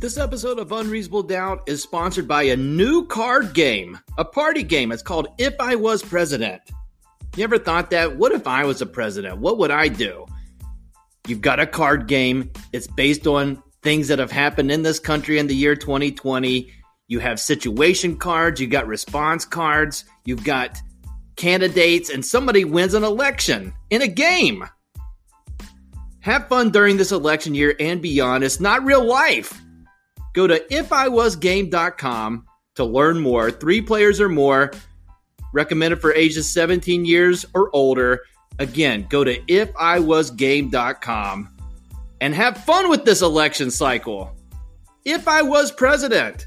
This episode of Unreasonable Doubt is sponsored by a new card game, a party game. It's called If I Was President. You ever thought that? What if I was a president? What would I do? You've got a card game. It's based on things that have happened in this country in the year 2020. You have situation cards, you got response cards, you've got candidates, and somebody wins an election in a game. Have fun during this election year and beyond. It's not real life. Go to ifiwasgame.com to learn more. Three players or more, recommended for ages 17 years or older. Again, go to ifiwasgame.com and have fun with this election cycle. If I was president.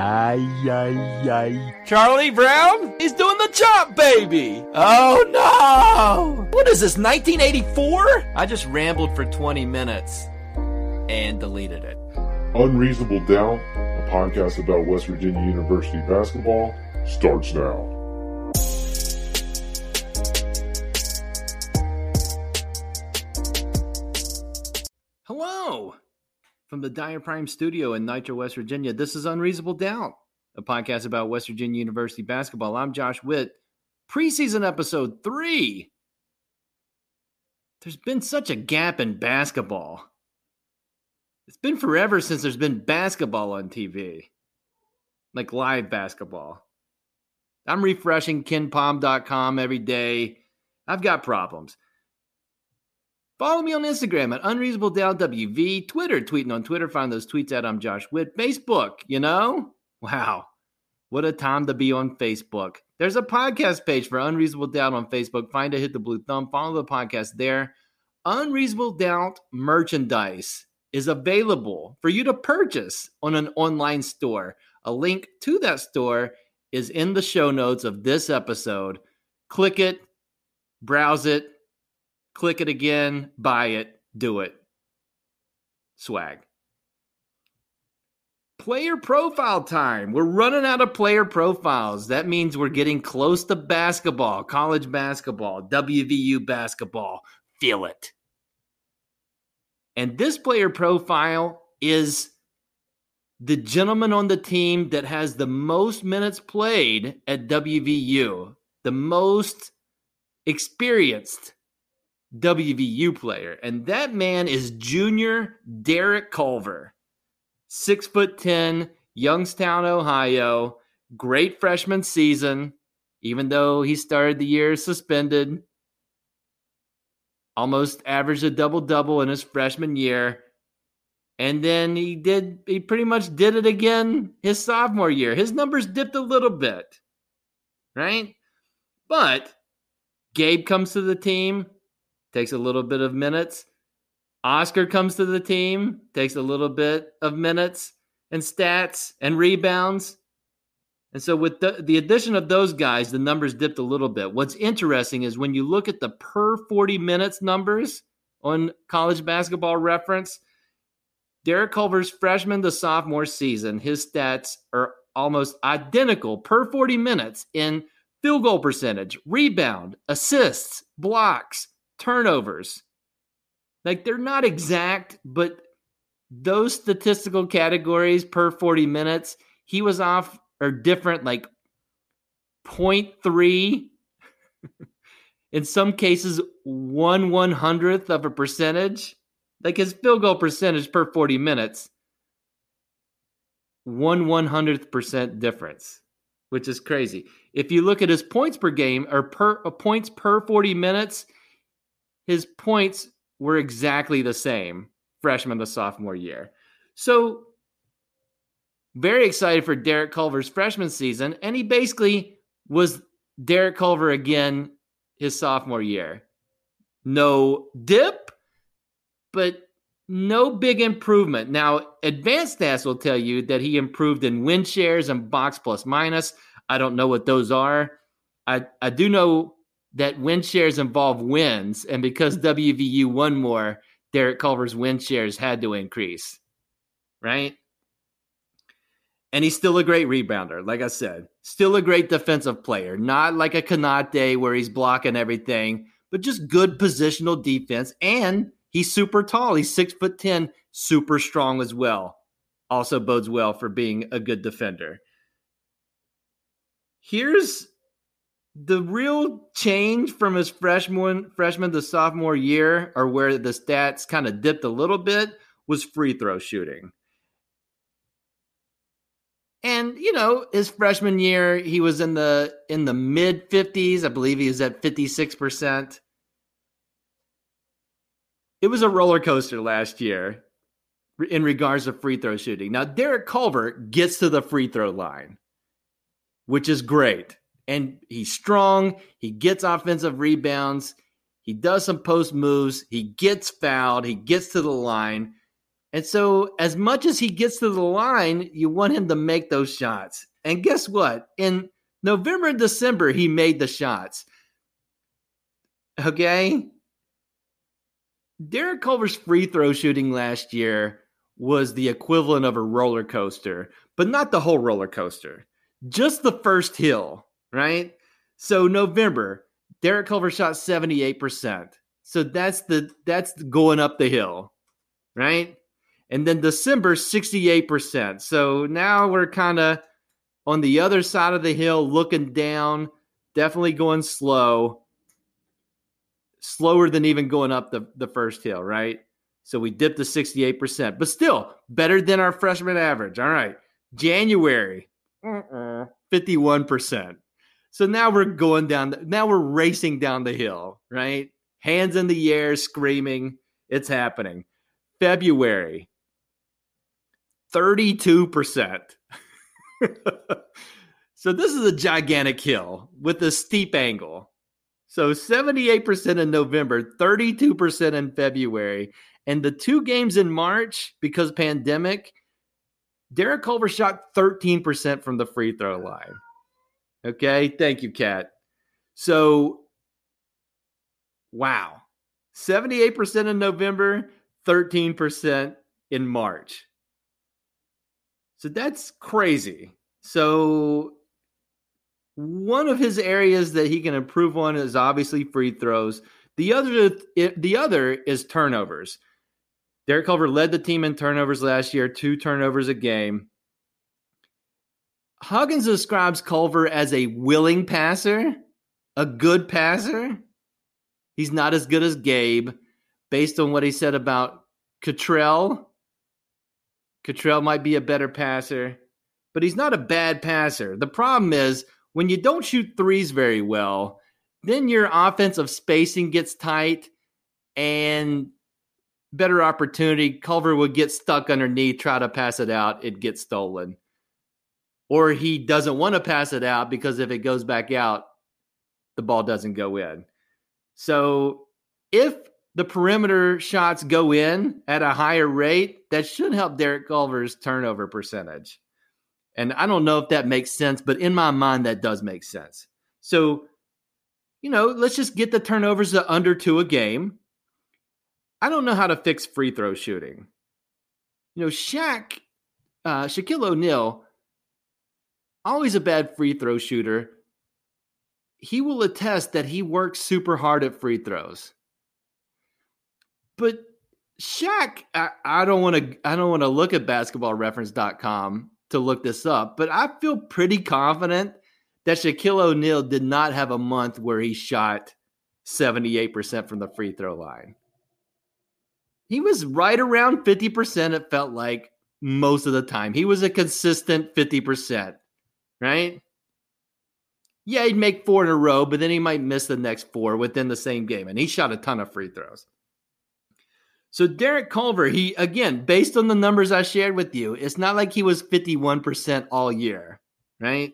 Yay, yay, yay. Charlie Brown? He's doing the chop, baby! Oh no! What is this, 1984? I just rambled for 20 minutes and deleted it. Unreasonable Doubt, a podcast about West Virginia University basketball, starts now. The Dyer Prime studio in Nitro, West Virginia. This is Unreasonable Doubt, a podcast about West Virginia University basketball. I'm Josh Witt. Preseason episode three. There's been such a gap in basketball. It's been forever since there's been basketball on TV, like live basketball. I'm refreshing kenpom.com every day. I've got problems. Follow me on Instagram at Unreasonable Doubt WV, Twitter, tweeting on Twitter. Find those tweets at I'm Josh Witt. Facebook, you know? Wow. What a time to be on Facebook. There's a podcast page for Unreasonable Doubt on Facebook. Find it, hit the blue thumb, follow the podcast there. Unreasonable Doubt merchandise is available for you to purchase on an online store. A link to that store is in the show notes of this episode. Click it, browse it, click it again, buy it, do it. Swag. Player profile time. We're running out of player profiles. That means we're getting close to basketball, college basketball, WVU basketball. Feel it. And this player profile is the gentleman on the team that has the most minutes played at WVU, the most experienced WVU player. And that man is junior Derek Culver, six foot 10, Youngstown, Ohio. Great freshman season, even though he started the year suspended. Almost averaged a double double in his freshman year. And then he did, he pretty much did it again his sophomore year. His numbers dipped a little bit, right? But Gabe comes to the team, takes a little bit of minutes. Oscar comes to the team, takes a little bit of minutes and stats and rebounds. And so, with the, the addition of those guys, the numbers dipped a little bit. What's interesting is when you look at the per 40 minutes numbers on college basketball reference, Derek Culver's freshman to sophomore season, his stats are almost identical per 40 minutes in field goal percentage, rebound, assists, blocks, turnovers. Like they're not exact, but those statistical categories per 40 minutes, he was off or different like 0.3 in some cases one one hundredth of a percentage like his field goal percentage per 40 minutes one one hundredth percent difference which is crazy if you look at his points per game or per uh, points per 40 minutes his points were exactly the same freshman to sophomore year so very excited for Derek Culver's freshman season, and he basically was Derek Culver again his sophomore year. No dip, but no big improvement. Now, advanced stats will tell you that he improved in win shares and box plus minus. I don't know what those are. I, I do know that win shares involve wins, and because mm-hmm. WVU won more, Derek Culver's win shares had to increase, right? And he's still a great rebounder, like I said. Still a great defensive player. Not like a Konate where he's blocking everything, but just good positional defense. And he's super tall. He's six foot ten, super strong as well. Also bodes well for being a good defender. Here's the real change from his freshman freshman to sophomore year, or where the stats kind of dipped a little bit, was free throw shooting. And you know, his freshman year, he was in the in the mid 50s. I believe he was at 56%. It was a roller coaster last year in regards to free throw shooting. Now, Derek Culver gets to the free throw line, which is great. And he's strong. He gets offensive rebounds. He does some post moves. He gets fouled. He gets to the line. And so, as much as he gets to the line, you want him to make those shots. And guess what? In November and December, he made the shots. Okay. Derek Culver's free throw shooting last year was the equivalent of a roller coaster, but not the whole roller coaster, just the first hill, right? So, November, Derek Culver shot 78%. So that's the that's going up the hill, right? And then December, 68%. So now we're kind of on the other side of the hill, looking down, definitely going slow, slower than even going up the, the first hill, right? So we dipped to 68%, but still better than our freshman average. All right. January, uh-uh, 51%. So now we're going down, the, now we're racing down the hill, right? Hands in the air, screaming. It's happening. February, 32%. so this is a gigantic hill with a steep angle. So 78% in November, 32% in February. And the two games in March, because pandemic, Derek Culver shot 13% from the free throw line. Okay. Thank you, Kat. So, wow. 78% in November, 13% in March. So that's crazy. So one of his areas that he can improve on is obviously free throws. The other the other is turnovers. Derek Culver led the team in turnovers last year, two turnovers a game. Huggins describes Culver as a willing passer, a good passer. He's not as good as Gabe, based on what he said about Cottrell Cottrell might be a better passer, but he's not a bad passer. The problem is when you don't shoot threes very well, then your offensive spacing gets tight and better opportunity. Culver would get stuck underneath, try to pass it out, it gets stolen. Or he doesn't want to pass it out because if it goes back out, the ball doesn't go in. So if the perimeter shots go in at a higher rate, that should help Derek Culver's turnover percentage. And I don't know if that makes sense, but in my mind, that does make sense. So, you know, let's just get the turnovers to under two a game. I don't know how to fix free throw shooting. You know, Shaq, uh, Shaquille O'Neal, always a bad free throw shooter. He will attest that he works super hard at free throws. But Shaq, I, don't want to I don't want to look at basketballreference.com to look this up, but I feel pretty confident that Shaquille O'Neal did not have a month where he shot 78% from the free throw line. He was right around 50%, it felt like most of the time. He was a consistent 50%, right? Yeah, he'd make four in a row, but then he might miss the next four within the same game. And he shot a ton of free throws. So Derek Culver, he again, based on the numbers I shared with you, it's not like he was 51% all year, right?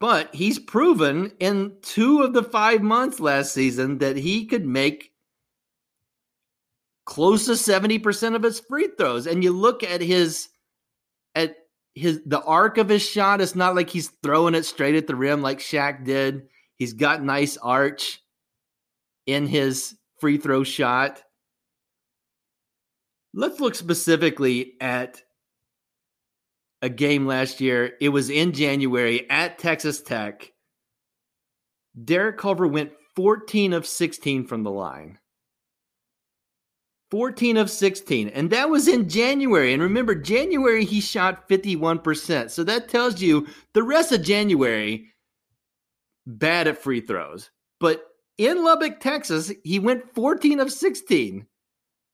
But he's proven in two of the five months last season that he could make close to 70% of his free throws. And you look at his his the arc of his shot, it's not like he's throwing it straight at the rim like Shaq did. He's got nice arch in his free throw shot. Let's look specifically at a game last year. It was in January at Texas Tech. Derek Culver went 14 of 16 from the line. 14 of 16. And that was in January. And remember, January he shot 51%. So that tells you the rest of January, bad at free throws. But in Lubbock, Texas, he went 14 of 16.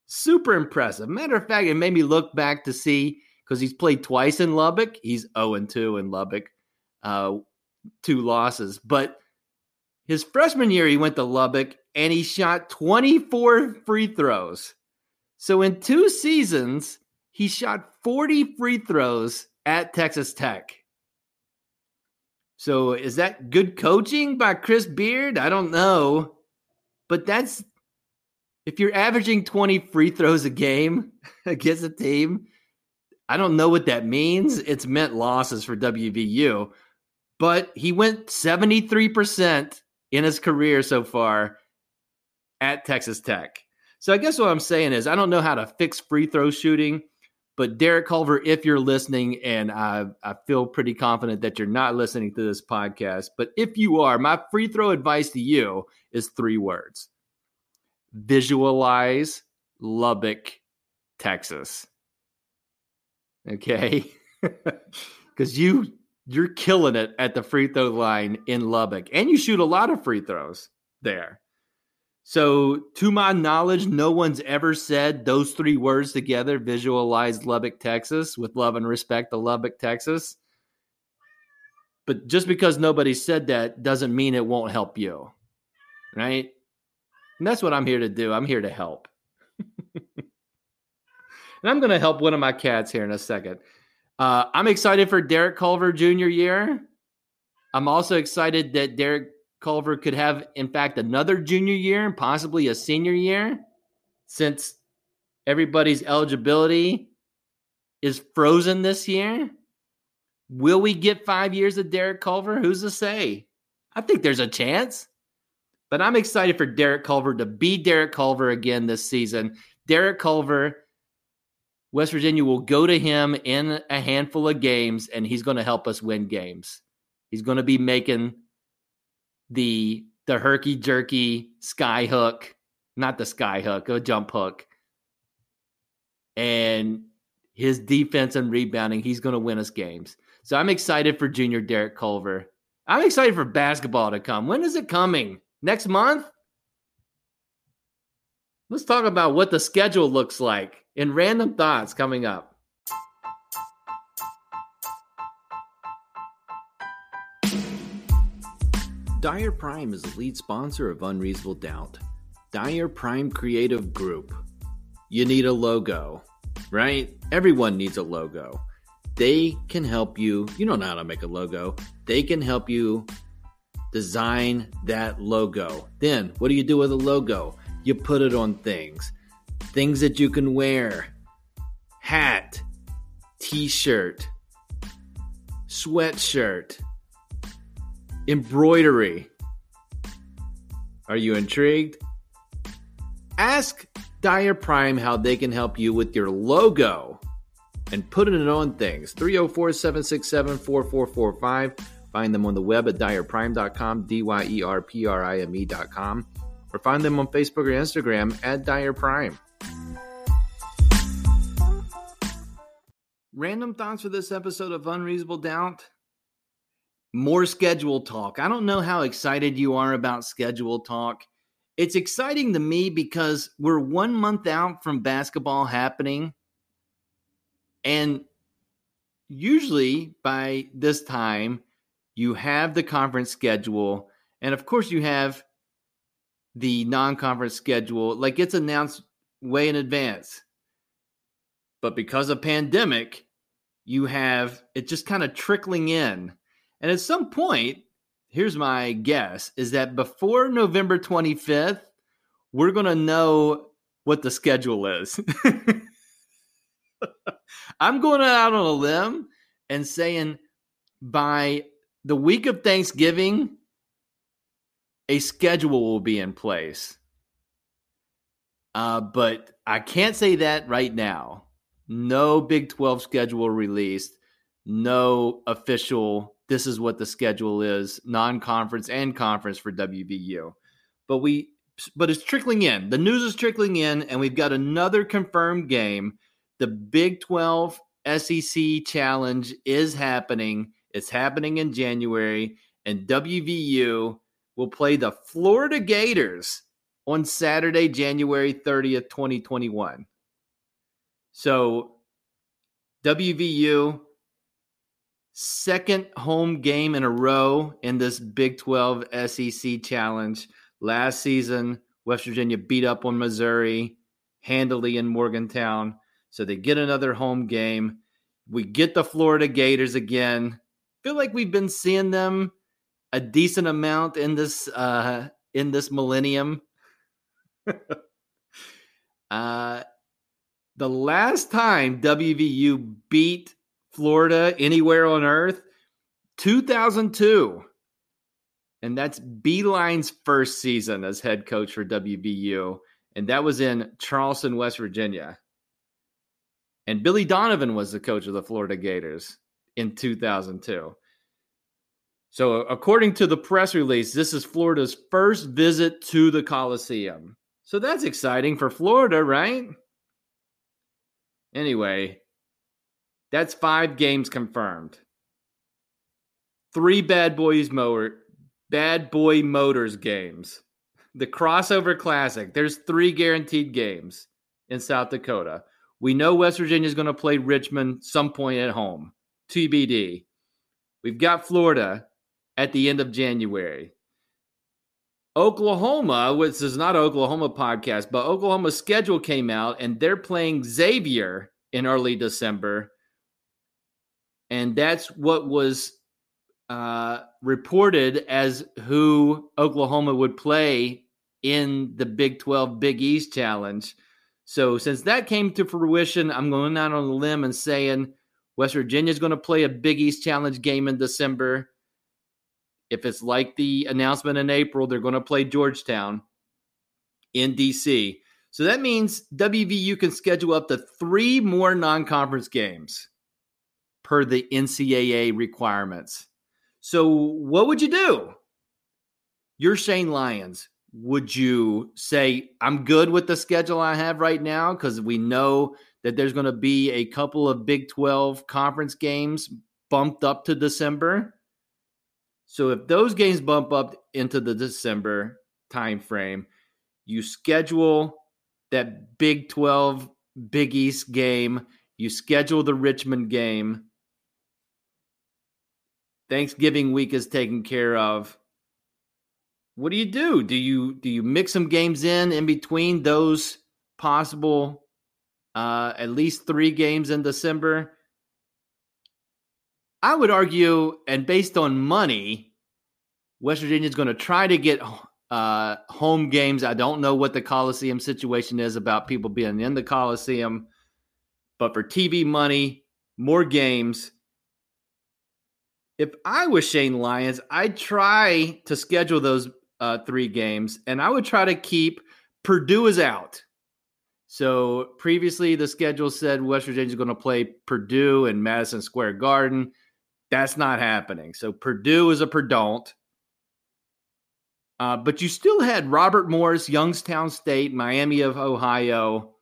Super impressive. Matter of fact, it made me look back to see because he's played twice in Lubbock. He's 0 2 in Lubbock, uh, two losses. But his freshman year, he went to Lubbock and he shot 24 free throws. So in two seasons, he shot 40 free throws at Texas Tech. So is that good coaching by Chris Beard? I don't know. But that's if you're averaging 20 free throws a game against a team, I don't know what that means. It's meant losses for WVU, but he went 73% in his career so far at Texas Tech. So I guess what I'm saying is I don't know how to fix free throw shooting, but Derek Culver, if you're listening, and I, I feel pretty confident that you're not listening to this podcast, but if you are, my free throw advice to you is three words visualize Lubbock, Texas. Okay? Cuz you you're killing it at the free throw line in Lubbock and you shoot a lot of free throws there. So, to my knowledge, no one's ever said those three words together visualize Lubbock, Texas, with love and respect to Lubbock, Texas. But just because nobody said that doesn't mean it won't help you. Right? And that's what I'm here to do. I'm here to help. and I'm going to help one of my cats here in a second. Uh, I'm excited for Derek Culver Jr. year. I'm also excited that Derek Culver could have, in fact, another junior year and possibly a senior year since everybody's eligibility is frozen this year. Will we get five years of Derek Culver? Who's to say? I think there's a chance. But I'm excited for Derek Culver to be Derek Culver again this season. Derek Culver, West Virginia will go to him in a handful of games, and he's going to help us win games. He's going to be making the the herky jerky sky hook, not the sky hook, a jump hook. And his defense and rebounding, he's going to win us games. So I'm excited for junior Derek Culver. I'm excited for basketball to come. When is it coming? next month. Let's talk about what the schedule looks like in random thoughts coming up. Dyer Prime is the lead sponsor of Unreasonable Doubt. Dyer Prime Creative Group. You need a logo, right? Everyone needs a logo. They can help you. You don't know how to make a logo. They can help you design that logo. Then, what do you do with a logo? You put it on things, things that you can wear, hat, t shirt, sweatshirt, embroidery. Are you intrigued? Ask Dyer Prime how they can help you with your logo and putting it on things. 304 767 4445. Find them on the web at dyerprime.com, D Y E R P R I M E.com, or find them on Facebook or Instagram at Dyer Prime. Random thoughts for this episode of Unreasonable Doubt? More schedule talk. I don't know how excited you are about schedule talk. It's exciting to me because we're one month out from basketball happening. And usually by this time, you have the conference schedule. And of course, you have the non conference schedule. Like it's announced way in advance. But because of pandemic, you have it just kind of trickling in. And at some point, here's my guess is that before November 25th, we're going to know what the schedule is. I'm going out on a limb and saying by the week of Thanksgiving, a schedule will be in place. Uh, but I can't say that right now. No Big 12 schedule released, no official, this is what the schedule is, non conference and conference for WVU. But we, but it's trickling in. The news is trickling in, and we've got another confirmed game. The Big 12 SEC Challenge is happening. It's happening in January, and WVU will play the Florida Gators on Saturday, January 30th, 2021. So, WVU, second home game in a row in this Big 12 SEC Challenge. Last season, West Virginia beat up on Missouri handily in Morgantown. So they get another home game. We get the Florida Gators again. Feel like we've been seeing them a decent amount in this uh in this millennium. uh the last time WVU beat Florida anywhere on earth 2002 and that's Beilein's first season as head coach for WVU and that was in Charleston, West Virginia. And Billy Donovan was the coach of the Florida Gators in 2002. So, according to the press release, this is Florida's first visit to the Coliseum. So, that's exciting for Florida, right? Anyway, that's five games confirmed. Three Bad Boys Motor, Bad Boy Motors games. The crossover classic. There's three guaranteed games in South Dakota. We know West Virginia is going to play Richmond some point at home. TBD. We've got Florida at the end of January. Oklahoma, which is not Oklahoma podcast, but Oklahoma's schedule came out and they're playing Xavier in early December. And that's what was uh, reported as who Oklahoma would play in the Big 12 Big East Challenge. So since that came to fruition, I'm going out on a limb and saying West Virginia is going to play a Big East Challenge game in December. If it's like the announcement in April, they're going to play Georgetown in DC. So that means WVU can schedule up to three more non conference games per the NCAA requirements. So, what would you do? You're Shane Lyons would you say I'm good with the schedule I have right now because we know that there's going to be a couple of Big 12 conference games bumped up to December. So if those games bump up into the December timeframe, you schedule that Big 12 Big East game, you schedule the Richmond game. Thanksgiving week is taken care of what do you do? Do you do you mix some games in in between those possible uh, at least three games in December? I would argue, and based on money, West Virginia is going to try to get uh, home games. I don't know what the Coliseum situation is about people being in the Coliseum, but for TV money, more games. If I was Shane Lyons, I'd try to schedule those uh, three games, and I would try to keep Purdue is out. So previously, the schedule said West Virginia is going to play Purdue in Madison Square Garden. That's not happening. So Purdue is a Purdue. Uh, but you still had Robert Morris, Youngstown State, Miami of Ohio.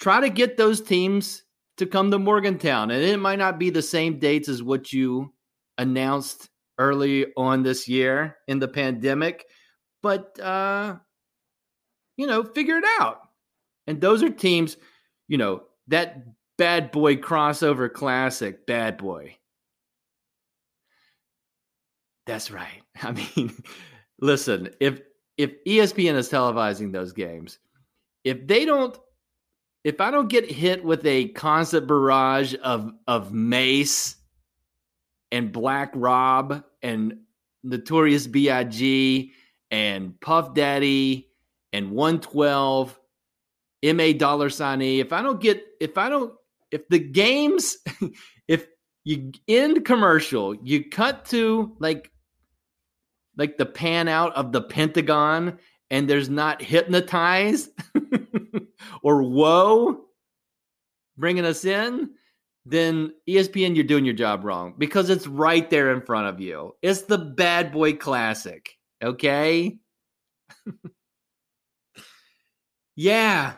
Try to get those teams to come to Morgantown. And it might not be the same dates as what you announced early on this year in the pandemic, but, uh, you know, figure it out. And those are teams, you know, that bad boy crossover classic, bad boy. That's right. I mean, listen, if if ESPN is televising those games, if they don't if I don't get hit with a constant barrage of of Mase and Black Rob and Notorious B.I.G. and Puff Daddy and 112 MA dollar sign E, if I don't get if I don't if the games if you end commercial, you cut to like like the pan out of the Pentagon and there's not hypnotized or whoa bringing us in, then ESPN, you're doing your job wrong because it's right there in front of you. It's the bad boy classic. Okay. yeah.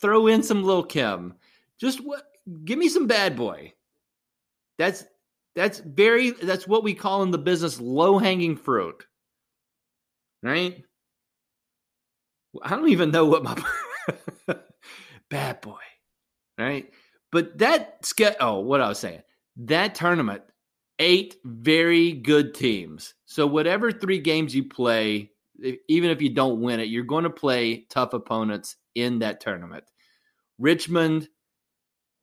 Throw in some Lil Kim. Just what give me some bad boy. That's that's very that's what we call in the business low hanging fruit. Right? I don't even know what my bad boy. Right? But that ske- oh, what I was saying. That tournament, eight very good teams. So whatever three games you play, even if you don't win it, you're going to play tough opponents in that tournament. Richmond,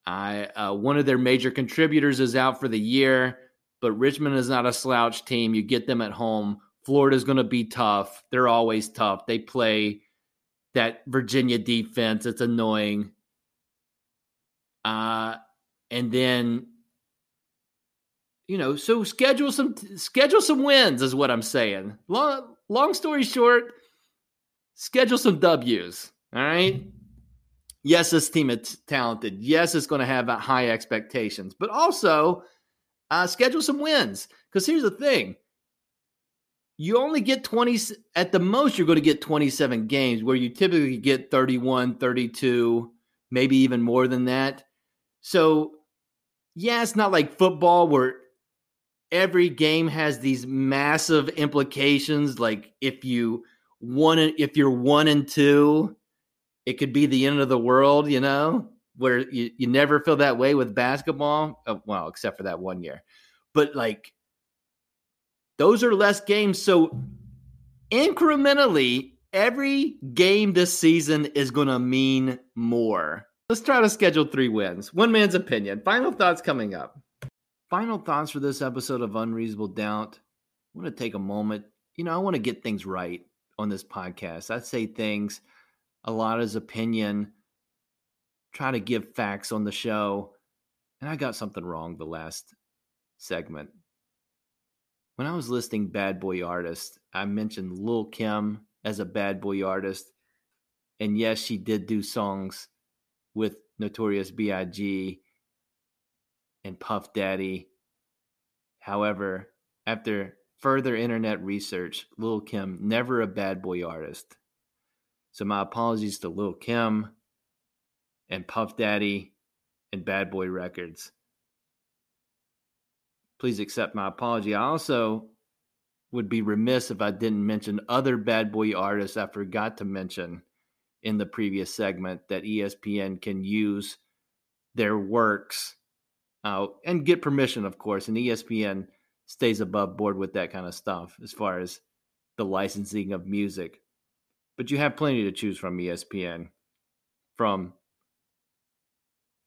I uh, one of their major contributors is out for the year, but Richmond is not a slouch team. You get them at home. Florida's going to be tough. They're always tough. They play that Virginia defense. It's annoying. Uh, and then you know, so schedule some schedule some wins is what I'm saying. Long long story short, schedule some W's. All right yes, this team is talented. Yes, it's going to have high expectations, but also uh, schedule some wins. Because here's the thing you only get 20, at the most, you're going to get 27 games where you typically get 31, 32, maybe even more than that. So, yeah, it's not like football where every game has these massive implications. Like if you one, if you're one and two, it could be the end of the world, you know, where you, you never feel that way with basketball. Oh, well, except for that one year. But like, those are less games. So incrementally, every game this season is going to mean more. Let's try to schedule three wins. One man's opinion. Final thoughts coming up. Final thoughts for this episode of Unreasonable Doubt. I want to take a moment. You know, I want to get things right on this podcast. I say things a lot as opinion, try to give facts on the show. And I got something wrong the last segment. When I was listing bad boy artists, I mentioned Lil Kim as a bad boy artist. And yes, she did do songs with Notorious B.I.G. and Puff Daddy. However, after further internet research, Lil Kim never a bad boy artist. So my apologies to Lil Kim and Puff Daddy and Bad Boy Records. Please accept my apology. I also would be remiss if I didn't mention other bad boy artists I forgot to mention in the previous segment that ESPN can use their works uh, and get permission, of course. And ESPN stays above board with that kind of stuff as far as the licensing of music but you have plenty to choose from ESPN from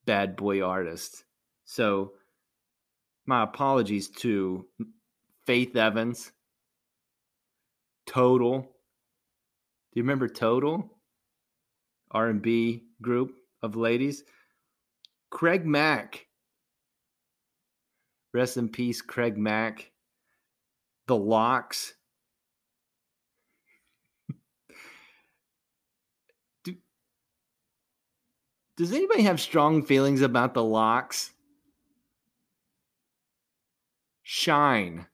bad boy artists. So my apologies to Faith Evans, Total. Do you remember Total? R&B group of ladies. Craig Mack. Rest in peace, Craig Mack. The LOX. Do, does anybody have strong feelings about the LOX? Shyne.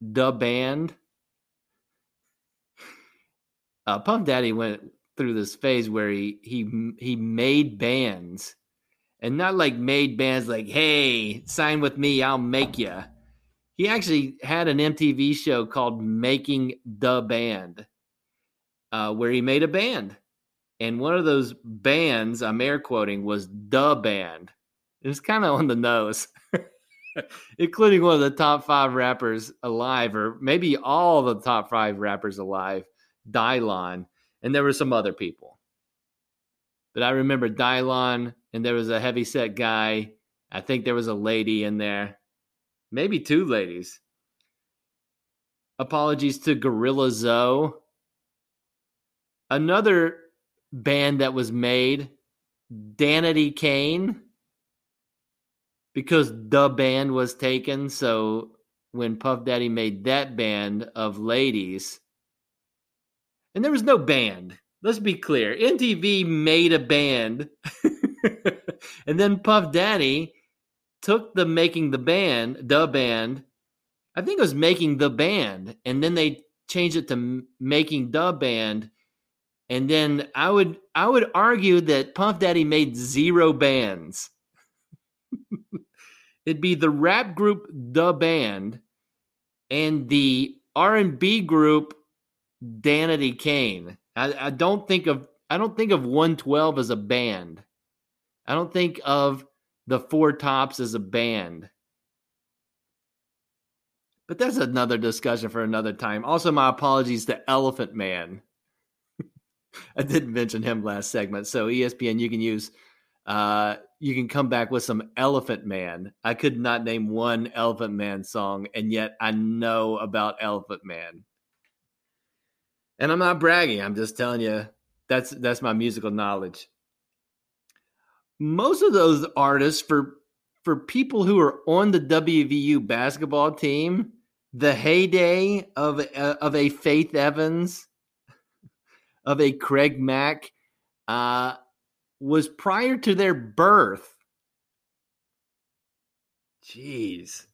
The band. Uh, Puff Daddy went through this phase where he he he made bands, and not like made bands like "Hey, sign with me, I'll make you." He actually had an MTV show called "Making the Band," uh, where he made a band, and one of those bands I'm air quoting was the band. It was kind of on the nose. including one of the top five rappers alive, or maybe all the top five rappers alive, Dylon, and there were some other people. But I remember Dylon, and there was a heavy set guy. I think there was a lady in there, maybe two ladies. Apologies to Gorilla Zoe. Another band that was made, Danity Kane because the band was taken. So when Puff Daddy made that band of ladies, and there was no band. Let's be clear. MTV made a band, and then Puff Daddy took the making the band, the band. I think it was making the band, and then they changed it to making the band. And then I would I would argue that Puff Daddy made zero bands. It'd be the rap group The Band and the R&B group Danity Kane. I, I don't think of I don't think of 112 as a band. I don't think of the Four Tops as a band. But that's another discussion for another time. Also, my apologies to Elephant Man. I didn't mention him last segment. So, ESPN, you can use uh, you can come back with some Elephant Man. I could not name one Elephant Man song, and yet I know about Elephant Man. And I'm not bragging. I'm just telling you that's that's my musical knowledge. Most of those artists for for people who are on the WVU basketball team, the heyday of uh, of a Faith Evans, of a Craig Mack, uh, was prior to their birth. Jeez.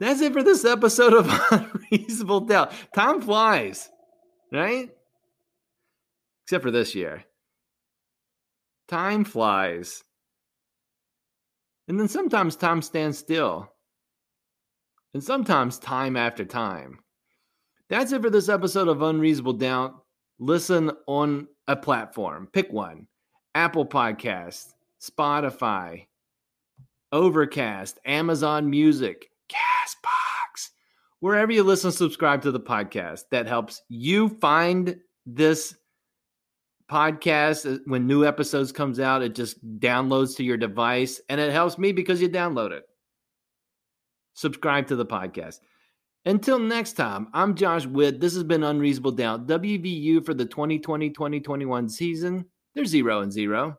That's it for this episode of Unreasonable Doubt. Time flies, right? Except for this year. Time flies. And then sometimes time stands still. And sometimes time after time. That's it for this episode of Unreasonable Doubt. Listen on a platform. Pick one Apple Podcast, Spotify, Overcast, Amazon Music, Castbox. Wherever you listen, subscribe to the podcast. That helps you find this podcast uh, when new episodes comes out it just downloads to your device and it helps me because you download it subscribe to the podcast until next time, I'm Josh Witt. This has been Unreasonable Doubt. WVU for the 2020 2021 season. They're zero and zero.